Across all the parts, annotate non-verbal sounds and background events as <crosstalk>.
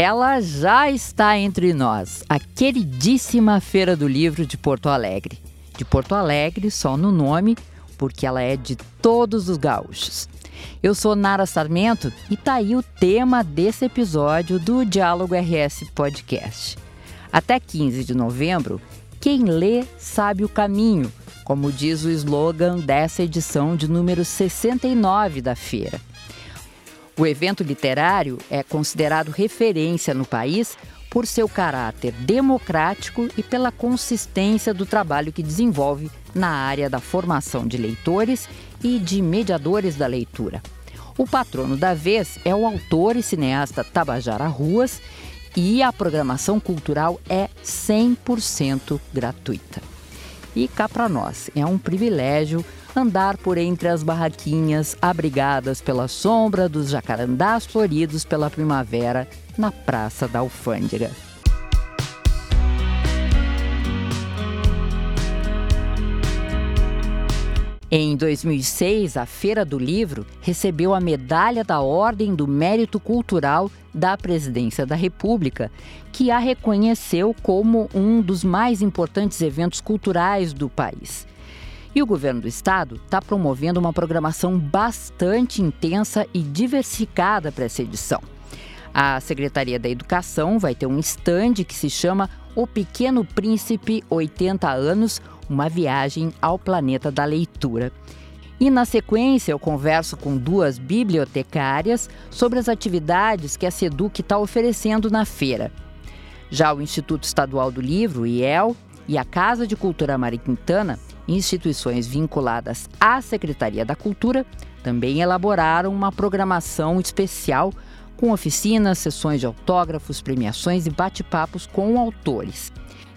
Ela já está entre nós, a queridíssima Feira do Livro de Porto Alegre. De Porto Alegre, só no nome, porque ela é de todos os gaúchos. Eu sou Nara Sarmento e tá aí o tema desse episódio do Diálogo RS Podcast. Até 15 de novembro, quem lê sabe o caminho, como diz o slogan dessa edição de número 69 da feira. O evento literário é considerado referência no país por seu caráter democrático e pela consistência do trabalho que desenvolve na área da formação de leitores e de mediadores da leitura. O patrono da vez é o autor e cineasta Tabajara Ruas e a programação cultural é 100% gratuita. E cá para nós, é um privilégio andar por entre as barraquinhas abrigadas pela sombra dos jacarandás floridos pela primavera na Praça da Alfândega. Em 2006, a Feira do Livro recebeu a Medalha da Ordem do Mérito Cultural da Presidência da República, que a reconheceu como um dos mais importantes eventos culturais do país. E o governo do estado está promovendo uma programação bastante intensa e diversificada para essa edição. A Secretaria da Educação vai ter um estande que se chama O Pequeno Príncipe 80 anos, uma viagem ao planeta da leitura. E na sequência eu converso com duas bibliotecárias sobre as atividades que a SEDUC está oferecendo na feira. Já o Instituto Estadual do Livro, IEL, e a Casa de Cultura Mariquintana instituições vinculadas à Secretaria da Cultura também elaboraram uma programação especial com oficinas, sessões de autógrafos, premiações e bate-papos com autores.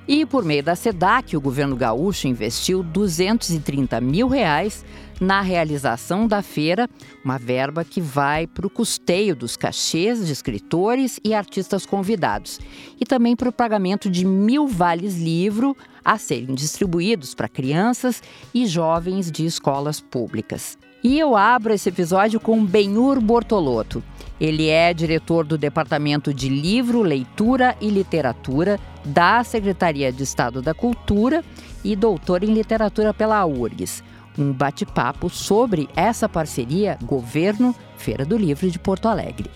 E por meio da SEDAC, o governo gaúcho investiu 230 mil reais na realização da feira, uma verba que vai para o custeio dos cachês de escritores e artistas convidados, e também para o pagamento de mil vales livro a serem distribuídos para crianças e jovens de escolas públicas. E eu abro esse episódio com Benhur Bortolotto. Ele é diretor do Departamento de Livro, Leitura e Literatura da Secretaria de Estado da Cultura e doutor em Literatura pela URGS. Um bate-papo sobre essa parceria Governo Feira do Livro de Porto Alegre.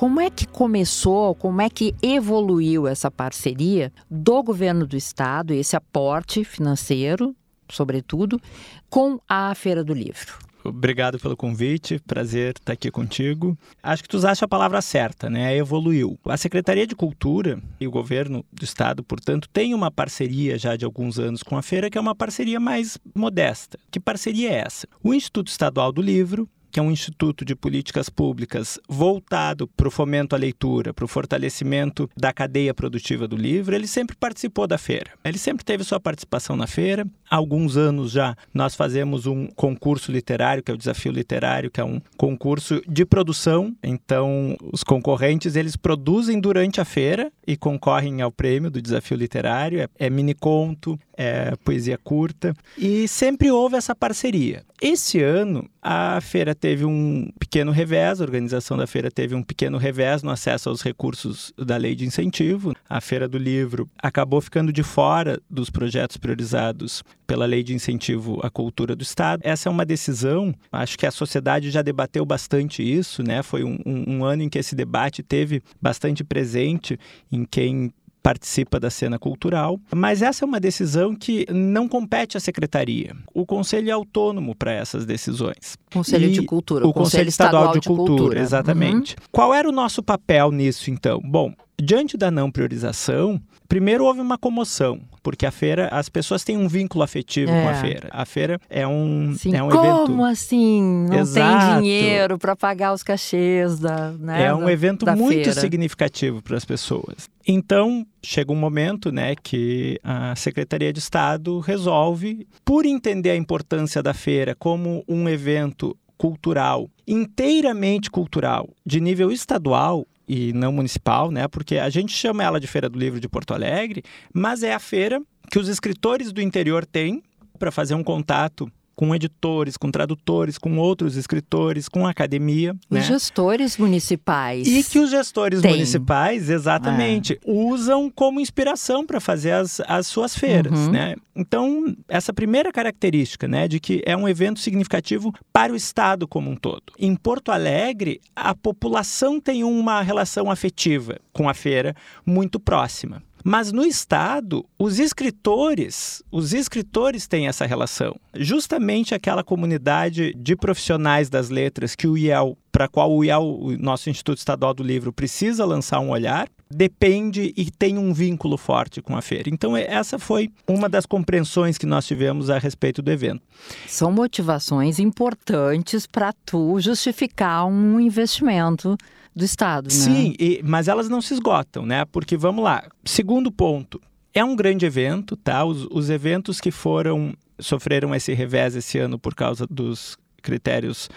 Como é que começou, como é que evoluiu essa parceria do governo do estado, esse aporte financeiro, sobretudo, com a Feira do Livro? Obrigado pelo convite, prazer estar aqui contigo. Acho que tu usaste a palavra certa, né? Evoluiu. A Secretaria de Cultura e o governo do estado, portanto, tem uma parceria já de alguns anos com a feira, que é uma parceria mais modesta. Que parceria é essa? O Instituto Estadual do Livro que é um instituto de políticas públicas voltado para o fomento à leitura, para o fortalecimento da cadeia produtiva do livro, ele sempre participou da feira. Ele sempre teve sua participação na feira. Há alguns anos já nós fazemos um concurso literário, que é o Desafio Literário, que é um concurso de produção. Então, os concorrentes eles produzem durante a feira e concorrem ao prêmio do Desafio Literário. É, é mini conto, é poesia curta e sempre houve essa parceria. Esse ano a feira teve um pequeno revés, a organização da feira teve um pequeno revés no acesso aos recursos da lei de incentivo. A Feira do Livro acabou ficando de fora dos projetos priorizados pela lei de incentivo à cultura do Estado. Essa é uma decisão, acho que a sociedade já debateu bastante isso, né? Foi um, um, um ano em que esse debate teve bastante presente em quem participa da cena cultural, mas essa é uma decisão que não compete à secretaria. O conselho é autônomo para essas decisões. Conselho e de Cultura, o, o Conselho, Estadual, Estadual de, de, Cultura, Cultura. exatamente. Uhum. Qual era o nosso papel nisso então? Bom, diante da não priorização, primeiro houve uma comoção, porque a feira, as pessoas têm um vínculo afetivo é. com a é. feira. A feira é um, Sim, é um como evento. Como assim? Não Exato. tem dinheiro para pagar os cachês da. Né, é um da, evento da muito feira. significativo para as pessoas. Então, chega um momento né, que a Secretaria de Estado resolve, por entender a importância da feira como um evento cultural, inteiramente cultural, de nível estadual, e não municipal, né? Porque a gente chama ela de Feira do Livro de Porto Alegre, mas é a feira que os escritores do interior têm para fazer um contato com editores, com tradutores, com outros escritores, com academia. Os né? gestores municipais. E que os gestores Tem. municipais, exatamente, É. usam como inspiração para fazer as, as suas feiras, Uhum. né? Então, essa primeira característica, né, de que é um evento significativo para o Estado como um todo. Em Porto Alegre, a população tem uma relação afetiva com a feira muito próxima. Mas no estado, os escritores, os escritores têm essa relação. Justamente aquela comunidade de profissionais das letras que o IEL, para qual o IEL, o nosso Instituto Estadual do Livro, precisa lançar um olhar, depende e tem um vínculo forte com a feira. Então, é- essa foi uma das compreensões que nós tivemos a respeito do evento. São motivações importantes para tu justificar um investimento do Estado, né? Sim, e- mas elas não se esgotam, né? Porque vamos lá. Segundo ponto, é um grande evento, tá? Os, os eventos que foram sofreram esse revés esse ano por causa dos critérios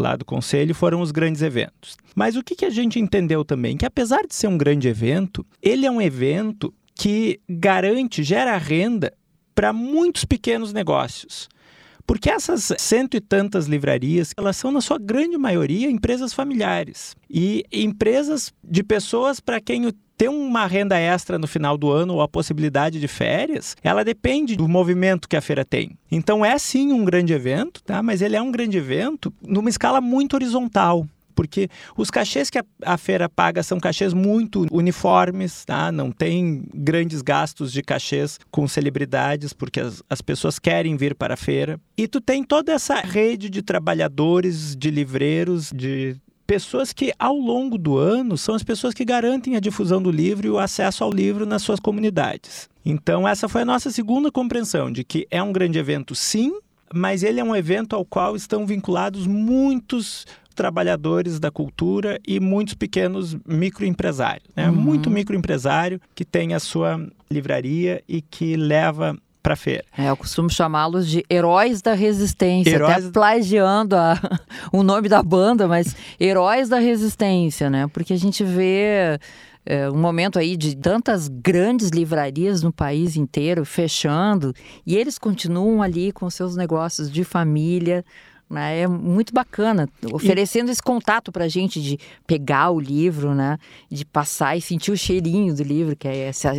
lá do conselho foram os grandes eventos. Mas o que, a gente entendeu também? Que apesar de ser um grande evento, ele é um evento que garante, gera renda para muitos pequenos negócios. Porque essas cento e tantas livrarias, elas são, na sua grande maioria, empresas familiares. E empresas de pessoas para quem o- ter uma renda extra no final do ano ou a possibilidade de férias, ela depende do movimento que a feira tem. Então é sim um grande evento, tá? mas ele é um grande evento numa escala muito horizontal porque os cachês que a, a feira paga são cachês muito uniformes, tá? Não tem grandes gastos de cachês com celebridades, porque as, as pessoas querem vir para a feira. E tu tem toda essa rede de trabalhadores, de livreiros, de pessoas que ao longo do ano são as pessoas que garantem a difusão do livro e o acesso ao livro nas suas comunidades. Então essa foi a nossa segunda compreensão de que é um grande evento sim, mas ele é um evento ao qual estão vinculados muitos trabalhadores da cultura e muitos pequenos microempresários, né? Uhum. Muito microempresário que tem a sua livraria e que leva para a feira. É, eu costumo chamá-los de heróis da resistência, Heróis- até plagiando a- <laughs> o nome da banda, mas heróis da resistência, né? Porque a gente vê é, um momento aí de tantas grandes livrarias no país inteiro fechando e eles continuam ali com seus negócios de família. Né? É muito bacana, oferecendo esse contato para a gente de pegar o livro, né? de passar e sentir o cheirinho do livro, que é essa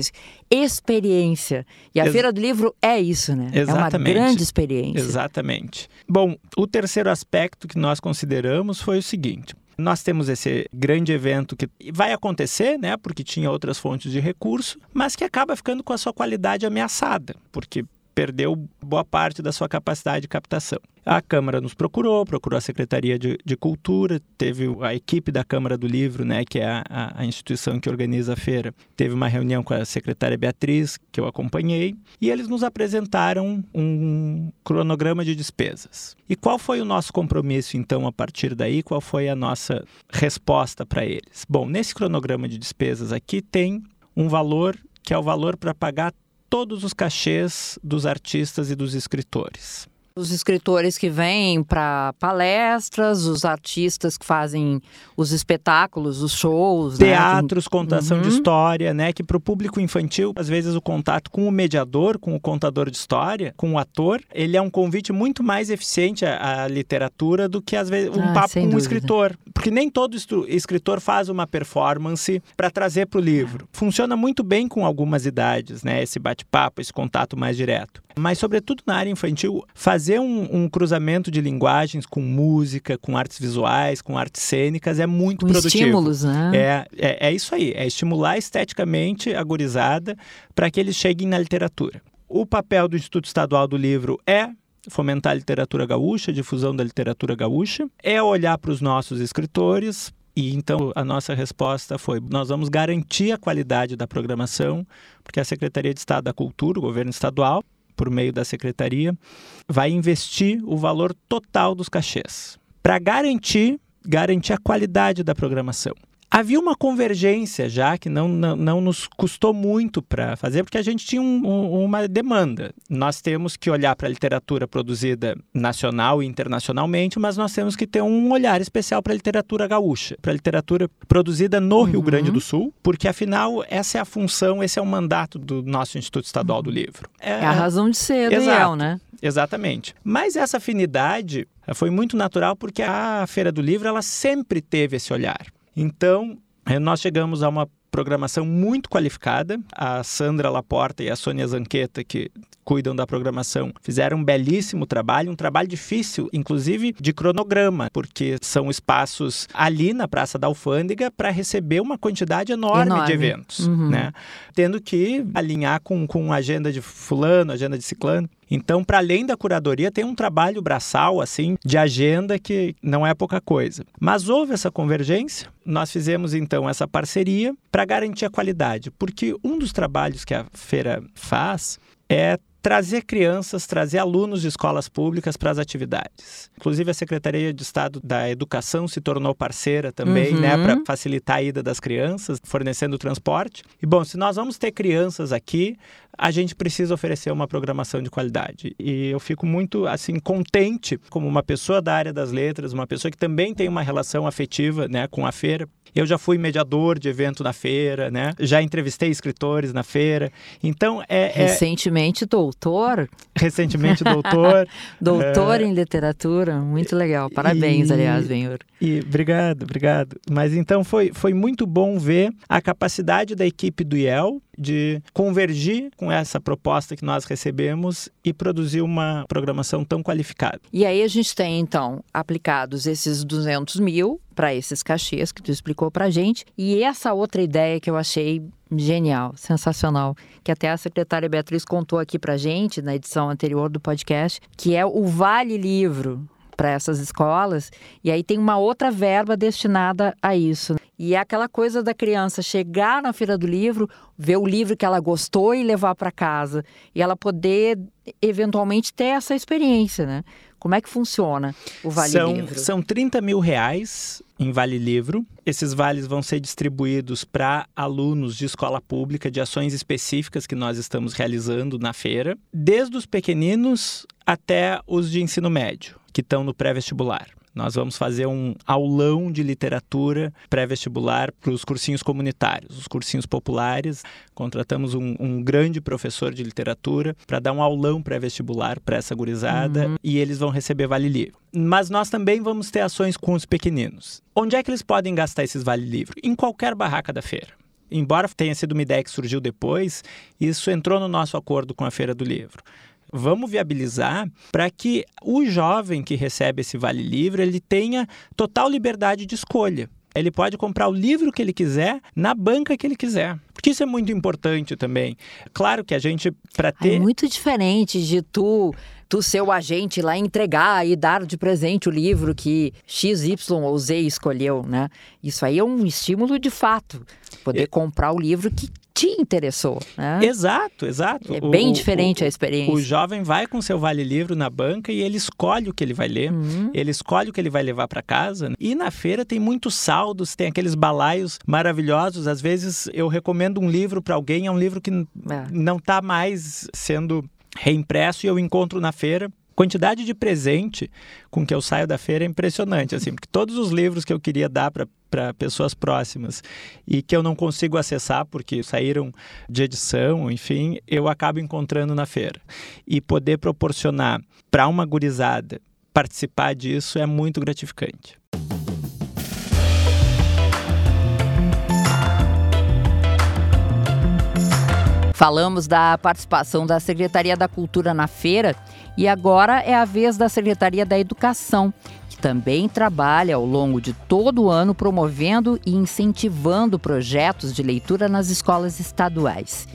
experiência. E a Ex- Feira do Livro é isso, né? É uma Exatamente. grande experiência. Exatamente. Bom, o terceiro aspecto que nós consideramos foi o seguinte. Nós temos esse grande evento que vai acontecer, né, porque tinha outras fontes de recurso, mas que acaba ficando com a sua qualidade ameaçada, porque perdeu boa parte da sua capacidade de captação. A Câmara nos procurou, procurou a Secretaria de, de Cultura, teve a equipe da Câmara do Livro, né, que é a, a- instituição que organiza a feira, teve uma reunião com a secretária Beatriz, que eu acompanhei, e eles nos apresentaram um cronograma de despesas. E qual foi o nosso compromisso, então, a partir daí? Qual foi a nossa resposta para eles? Bom, nesse cronograma de despesas aqui tem um valor que é o valor para pagar todos os cachês dos artistas e dos escritores. Os escritores que vêm para palestras, os artistas que fazem os espetáculos, os shows, né? Teatros, contação de Uhum. história, né? Que para o público infantil, às vezes o contato com o mediador, com o contador de história, com o ator, ele é um convite muito mais eficiente à, à literatura do que às vezes um Ah, papo com um dúvida. escritor, porque nem todo escritor faz uma performance para trazer para o livro. Funciona muito bem com algumas idades, né? Esse bate-papo, esse contato mais direto. Mas, sobretudo na área infantil, fazer um, um cruzamento de linguagens com música, com artes visuais, com artes cênicas é muito com produtivo. estímulos, né? É, é, é isso aí, é estimular esteticamente a gurizada para que eles cheguem na literatura. O papel do Instituto Estadual do Livro é fomentar a literatura gaúcha, a difusão da literatura gaúcha, é olhar para os nossos escritores. E então a nossa resposta foi: nós vamos garantir a qualidade da programação, porque a Secretaria de Estado da Cultura, o governo estadual, por meio da secretaria, vai investir o valor total dos cachês para garantir garantir a qualidade da programação. Havia uma convergência já que não, não, não nos custou muito para fazer, porque a gente tinha um, um, uma demanda. Nós temos que olhar para a literatura produzida nacional e internacionalmente, mas nós temos que ter um olhar especial para a literatura gaúcha, para a literatura produzida no uhum. Rio Grande do Sul, porque afinal essa é a função, esse é o mandato do nosso Instituto Estadual do Livro. É, é a razão de ser do IEL, né? Exatamente. Mas essa afinidade foi muito natural porque a Feira do Livro ela sempre teve esse olhar. Então, eh, nós chegamos a uma programação muito qualificada. A Sandra Laporta e a Sônia Zanqueta, que cuidam da programação, fizeram um belíssimo trabalho, um trabalho difícil, inclusive de cronograma, porque são espaços ali na Praça da Alfândega para receber uma quantidade enorme, enorme. de eventos, uhum. né? Tendo que alinhar com, com agenda de fulano, agenda de ciclano. Então, para além da curadoria, tem um trabalho braçal, assim, de agenda que não é pouca coisa. Mas houve essa convergência, nós fizemos então essa parceria para garantir a qualidade, porque um dos trabalhos que a feira faz é trazer crianças, trazer alunos de escolas públicas para as atividades. Inclusive a Secretaria de Estado da Educação se tornou parceira também, né, uhum. né, para facilitar a ida das crianças, fornecendo transporte. E bom, se nós vamos ter crianças aqui, a gente precisa oferecer uma programação de qualidade. E eu fico muito assim contente como uma pessoa da área das letras, uma pessoa que também tem uma relação afetiva, né, com a feira, eu já fui mediador de evento na feira, né? Já entrevistei escritores na feira. Então é. é Recentemente, doutor. Recentemente, <laughs> doutor. doutor é... em literatura. Muito legal. Parabéns, e... aliás, Benhur. E obrigado, obrigado. Mas então foi, foi muito bom ver a capacidade da equipe do IEL de convergir com essa proposta que nós recebemos e produzir uma programação tão qualificada. E aí a gente tem, então, aplicados esses 200 mil para esses cachês que tu explicou para gente e essa outra ideia que eu achei genial, sensacional, que até a secretária Beatriz contou aqui para gente na edição anterior do podcast, que é o Vale Livro para essas escolas, e aí tem uma outra verba destinada a isso. E é aquela coisa da criança chegar na feira do livro, ver o livro que ela gostou e levar para casa, e ela poder eventualmente ter essa experiência, né? Como é que funciona o Vale são, Livro? São 30 mil reais em Vale Livro. Esses vales vão ser distribuídos para alunos de escola pública de ações específicas que nós estamos realizando na feira, desde os pequeninos até os de ensino médio, que estão no pré-vestibular. Nós vamos fazer um aulão de literatura pré-vestibular para os cursinhos comunitários, os cursinhos populares. Contratamos um, um grande professor de literatura para dar um aulão pré-vestibular para essa gurizada uhum. e eles vão receber Vale Livre. Mas nós também vamos ter ações com os pequeninos. Onde é que eles podem gastar esses Vale Livre? Em qualquer barraca da feira embora tenha sido uma ideia que surgiu depois, isso entrou no nosso acordo com a Feira do Livro. Vamos viabilizar para que o jovem que recebe esse vale livre ele tenha total liberdade de escolha. Ele pode comprar o livro que ele quiser na banca que ele quiser. Porque isso é muito importante também. Claro que a gente, para ter. É muito diferente de tu tu ser o agente lá entregar e dar de presente o livro que X, Y ou Z escolheu, né? Isso aí é um estímulo de fato. Poder é... comprar o livro que te interessou, né? Exato, exato. É bem o, diferente o, a experiência. O jovem vai com seu vale livro na banca e ele escolhe o que ele vai ler, uhum. ele escolhe o que ele vai levar para casa. E na feira tem muitos saldos, tem aqueles balaios maravilhosos. Às vezes eu recomendo um livro para alguém, é um livro que é. não está mais sendo reimpresso e eu encontro na feira. Quantidade de presente com que eu saio da feira é impressionante, assim, porque todos os livros que eu queria dar para pessoas próximas e que eu não consigo acessar porque saíram de edição, enfim, eu acabo encontrando na feira. E poder proporcionar para uma gurizada participar disso é muito gratificante. Falamos da participação da Secretaria da Cultura na feira e agora é a vez da Secretaria da Educação, que também trabalha ao longo de todo o ano promovendo e incentivando projetos de leitura nas escolas estaduais.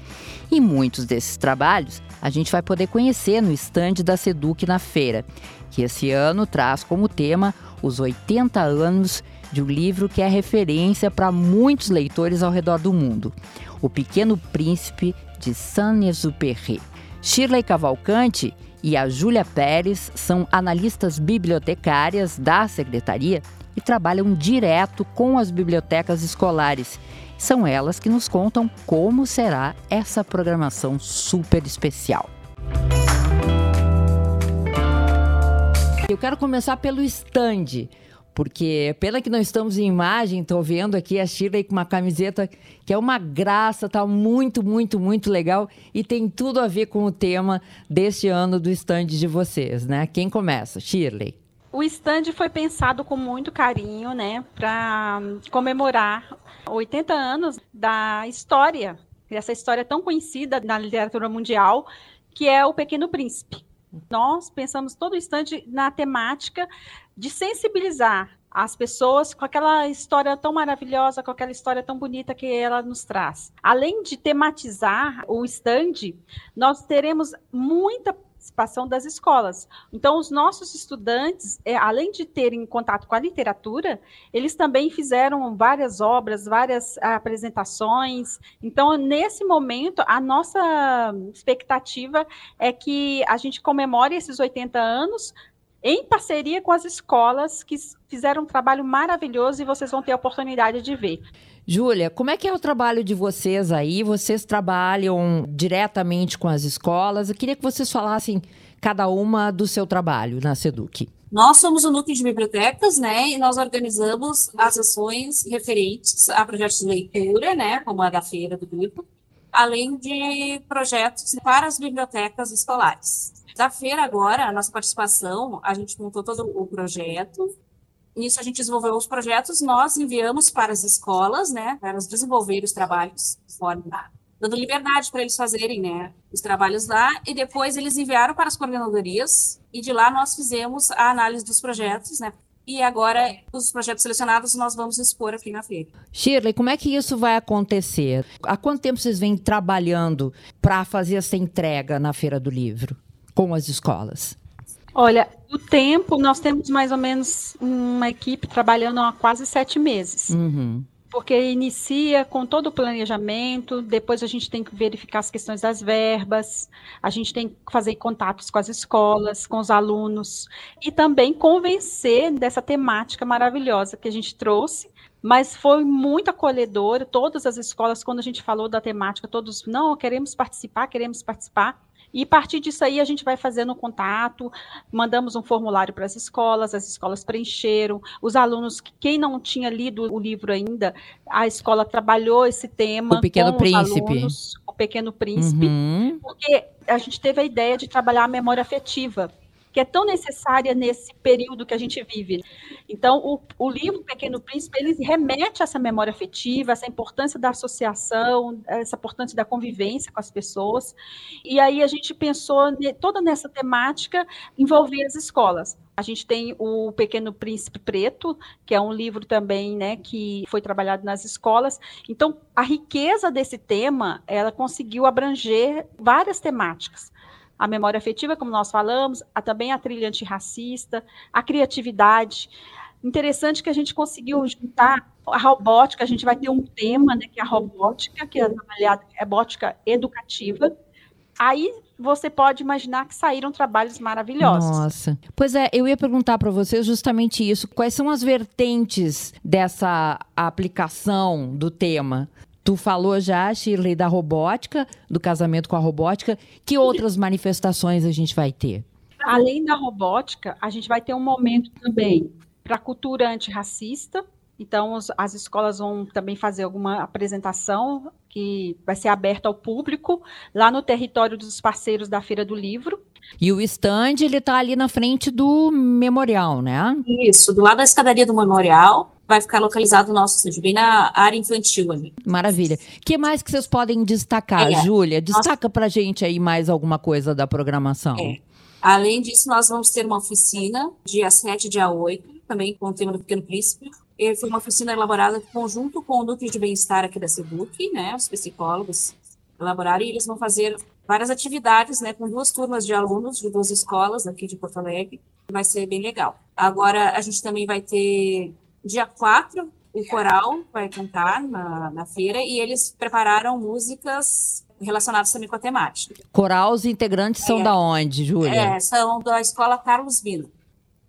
E muitos desses trabalhos a gente vai poder conhecer no estande da Seduc na feira, que esse ano traz como tema os 80 anos de um livro que é referência para muitos leitores ao redor do mundo, O Pequeno Príncipe de Saint-Exupéry. Shirley Cavalcante e a Júlia Pérez são analistas bibliotecárias da secretaria e trabalham direto com as bibliotecas escolares. São elas que nos contam como será essa programação super especial. Eu quero começar pelo stand, porque pena que não estamos em imagem, estou vendo aqui a Shirley com uma camiseta que é uma graça, tá muito, muito, muito legal e tem tudo a ver com o tema deste ano do stand de vocês, né? Quem começa? Shirley. O stand foi pensado com muito carinho, né, para comemorar 80 anos da história, essa história tão conhecida na literatura mundial, que é O Pequeno Príncipe. Nós pensamos todo instante na temática de sensibilizar as pessoas com aquela história tão maravilhosa, com aquela história tão bonita que ela nos traz. Além de tematizar o stand, nós teremos muita participação das escolas. Então, os nossos estudantes, é, além de terem contato com a literatura, eles também fizeram várias obras, várias apresentações. Então, nesse momento, a nossa expectativa é que a gente comemore esses 80 anos em parceria com as escolas que fizeram um trabalho maravilhoso e vocês vão ter a oportunidade de ver. Júlia, como é que é o trabalho de vocês aí? Vocês trabalham diretamente com as escolas? Eu queria que vocês falassem cada uma do seu trabalho na Seduc. Nós somos o núcleo de bibliotecas, né, e nós organizamos as ações referentes a projetos de leitura, né, como a da Feira do Livro, além de projetos para as bibliotecas escolares. Da feira agora, a nossa participação, a gente montou todo o projeto, Nisso a gente desenvolveu os projetos, nós enviamos para as escolas, né, para elas desenvolverem os trabalhos de forma dando liberdade para eles fazerem, né, os trabalhos lá, e depois eles enviaram para as coordenadorias, e de lá nós fizemos a análise dos projetos, né, e agora os projetos selecionados nós vamos expor aqui na feira. Shirley, como é que isso vai acontecer? Há quanto tempo vocês vêm trabalhando para fazer essa entrega na Feira do Livro com as escolas? Olha, o tempo, nós temos mais ou menos uma equipe trabalhando há quase sete meses. Uhum. Porque inicia com todo o planejamento, depois a gente tem que verificar as questões das verbas, a gente tem que fazer contatos com as escolas, com os alunos, e também convencer dessa temática maravilhosa que a gente trouxe mas foi muito acolhedor. Todas as escolas, quando a gente falou da temática, todos, não, queremos participar, queremos participar. E a partir disso aí a gente vai fazendo contato, mandamos um formulário para as escolas, as escolas preencheram, os alunos, quem não tinha lido o livro ainda, a escola trabalhou esse tema o Pequeno com Príncipe. os alunos, o Pequeno Príncipe, uhum. porque a gente teve a ideia de trabalhar a memória afetiva que é tão necessária nesse período que a gente vive. Então, o, o livro Pequeno Príncipe, ele remete a essa memória afetiva, essa importância da associação, essa importância da convivência com as pessoas. E aí a gente pensou toda nessa temática envolver as escolas. A gente tem o Pequeno Príncipe Preto, que é um livro também, né, que foi trabalhado nas escolas. Então, a riqueza desse tema, ela conseguiu abranger várias temáticas a memória afetiva, como nós falamos, a, também a trilha antirracista, a criatividade. Interessante que a gente conseguiu juntar a robótica, a gente vai ter um tema, né, que é a robótica, que é trabalhada, é robótica educativa. Aí você pode imaginar que saíram trabalhos maravilhosos. Nossa. Pois é, eu ia perguntar para vocês justamente isso. Quais são as vertentes dessa aplicação do tema? Tu falou já, Shirley, da robótica, do casamento com a robótica. Que outras manifestações a gente vai ter? Além da robótica, a gente vai ter um momento também para a cultura antirracista. Então, os, as escolas vão também fazer alguma apresentação que vai ser aberta ao público lá no território dos parceiros da Feira do Livro. E o stand, ele está ali na frente do memorial, né? Isso, do lado da escadaria do memorial, vai ficar localizado o nosso estúdio, bem na área infantil ali. Maravilha. O que mais que vocês podem destacar, é, Júlia? Destaca nós... pra gente aí mais alguma coisa da programação. É. Além disso, nós vamos ter uma oficina dia 7 e dia 8, também com o tema do Pequeno Príncipe. E foi uma oficina elaborada em conjunto com o Núcleo de Bem-Estar aqui da SEDUC, né, os psicólogos elaboraram, e eles vão fazer várias atividades, né, com duas turmas de alunos de duas escolas aqui de Porto Alegre. Vai ser bem legal. Agora, a gente também vai ter Dia 4, o coral vai cantar na, na feira e eles prepararam músicas relacionadas também com a temática. Coral, os integrantes são é, da onde, Júlia? É, são da Escola Carlos Bino.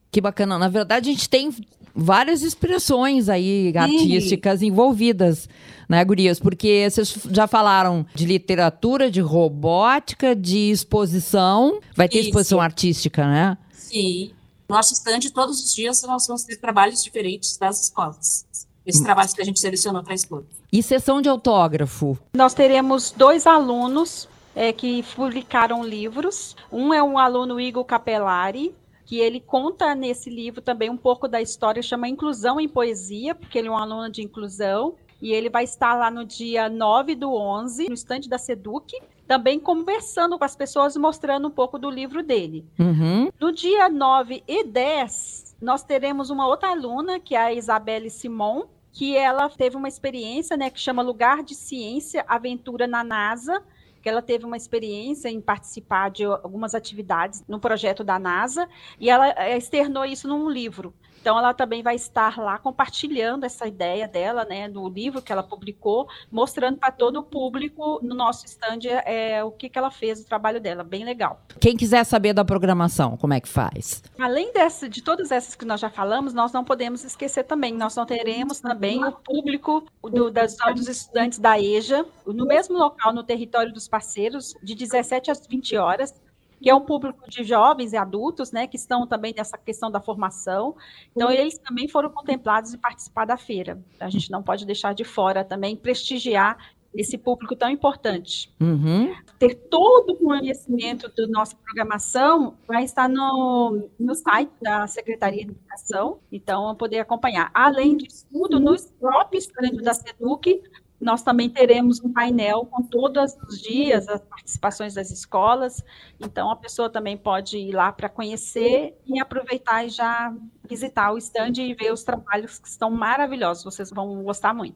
Que bacana. Na verdade, a gente tem várias expressões aí artísticas Sim. envolvidas, né, Gurias? Porque vocês já falaram de literatura, de robótica, de exposição. Vai ter Isso. exposição artística, né? Sim. Nosso estande, todos os dias, nós vamos ter trabalhos diferentes das escolas. Esses hum. trabalhos que a gente selecionou para expor. E sessão de autógrafo? Nós teremos dois alunos é, que publicaram livros. Um é um aluno Igor Capelari, que ele conta nesse livro também um pouco da história, chama Inclusão em Poesia, porque ele é um aluno de inclusão, e ele vai estar lá no dia 9 do 11, no estande da Seduc, também conversando com as pessoas, mostrando um pouco do livro dele. Uhum. No dia 9 e 10, nós teremos uma outra aluna, que é a Isabelle Simon, que ela teve uma experiência, né, que chama Lugar de Ciência Aventura na NASA, que ela teve uma experiência em participar de algumas atividades no projeto da NASA e ela eh, externou isso num livro. Então, ela também vai estar lá compartilhando essa ideia dela, né, no livro que ela publicou, mostrando para todo o público no nosso stand é, o que, que ela fez, o trabalho dela, bem legal. Quem quiser saber da programação, como é que faz? Além dessa, de todas essas que nós já falamos, nós não podemos esquecer também, nós não teremos também o público do, das, dos estudantes da EJA, no mesmo local, no território dos parceiros, de 17 às 20 horas, que é um público de jovens e adultos, né, que estão também nessa questão da formação. Então, eles também foram contemplados e participar da feira. A gente não pode deixar de fora também prestigiar esse público tão importante. Uhum. Ter todo o conhecimento da nossa programação vai estar no, no site da Secretaria de Educação, então poder acompanhar. Além disso tudo, no próprio estande da SEDUC, nós também teremos um painel com todos os dias as participações das escolas, então a pessoa também pode ir lá para conhecer e aproveitar e já visitar o stand e ver os trabalhos que estão maravilhosos, vocês vão gostar muito.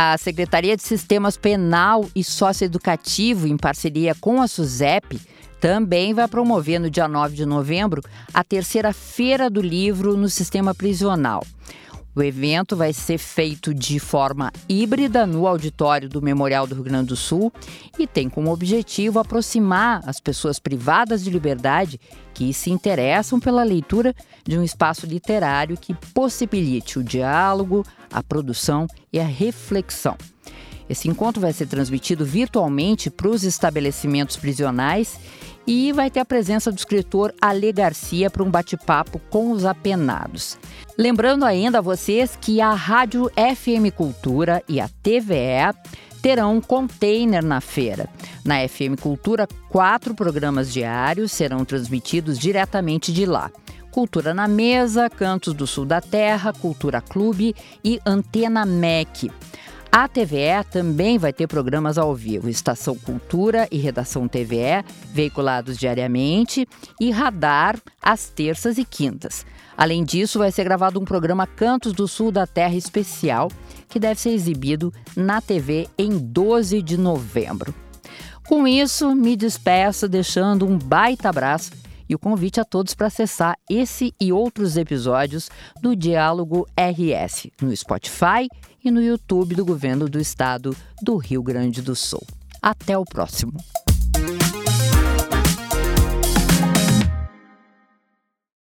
A Secretaria de Sistemas Penal e Socioeducativo, em parceria com a SUSEP, também vai promover no dia 9 de novembro a terceira Feira do Livro no sistema prisional. O evento vai ser feito de forma híbrida no auditório do Memorial do Rio Grande do Sul e tem como objetivo aproximar as pessoas privadas de liberdade que se interessam pela leitura de um espaço literário que possibilite o diálogo, a produção e a reflexão. Esse encontro vai ser transmitido virtualmente para os estabelecimentos prisionais e vai ter a presença do escritor Ale Garcia para um bate-papo com os apenados. Lembrando ainda a vocês que a Rádio FM Cultura e a TVE terão um container na feira. Na FM Cultura, quatro programas diários serão transmitidos diretamente de lá. Cultura na Mesa, Cantos do Sul da Terra, Cultura Clube e Antena MEC. A TVE também vai ter programas ao vivo, Estação Cultura e Redação TVE, veiculados diariamente, e Radar às terças e quintas. Além disso, vai ser gravado um programa Cantos do Sul da Terra especial, que deve ser exibido na TV em 12 de novembro. Com isso, me despeço deixando um baita abraço e o convite a todos para acessar esse e outros episódios do Diálogo RS no Spotify e no YouTube do governo do estado do Rio Grande do Sul. Até o próximo!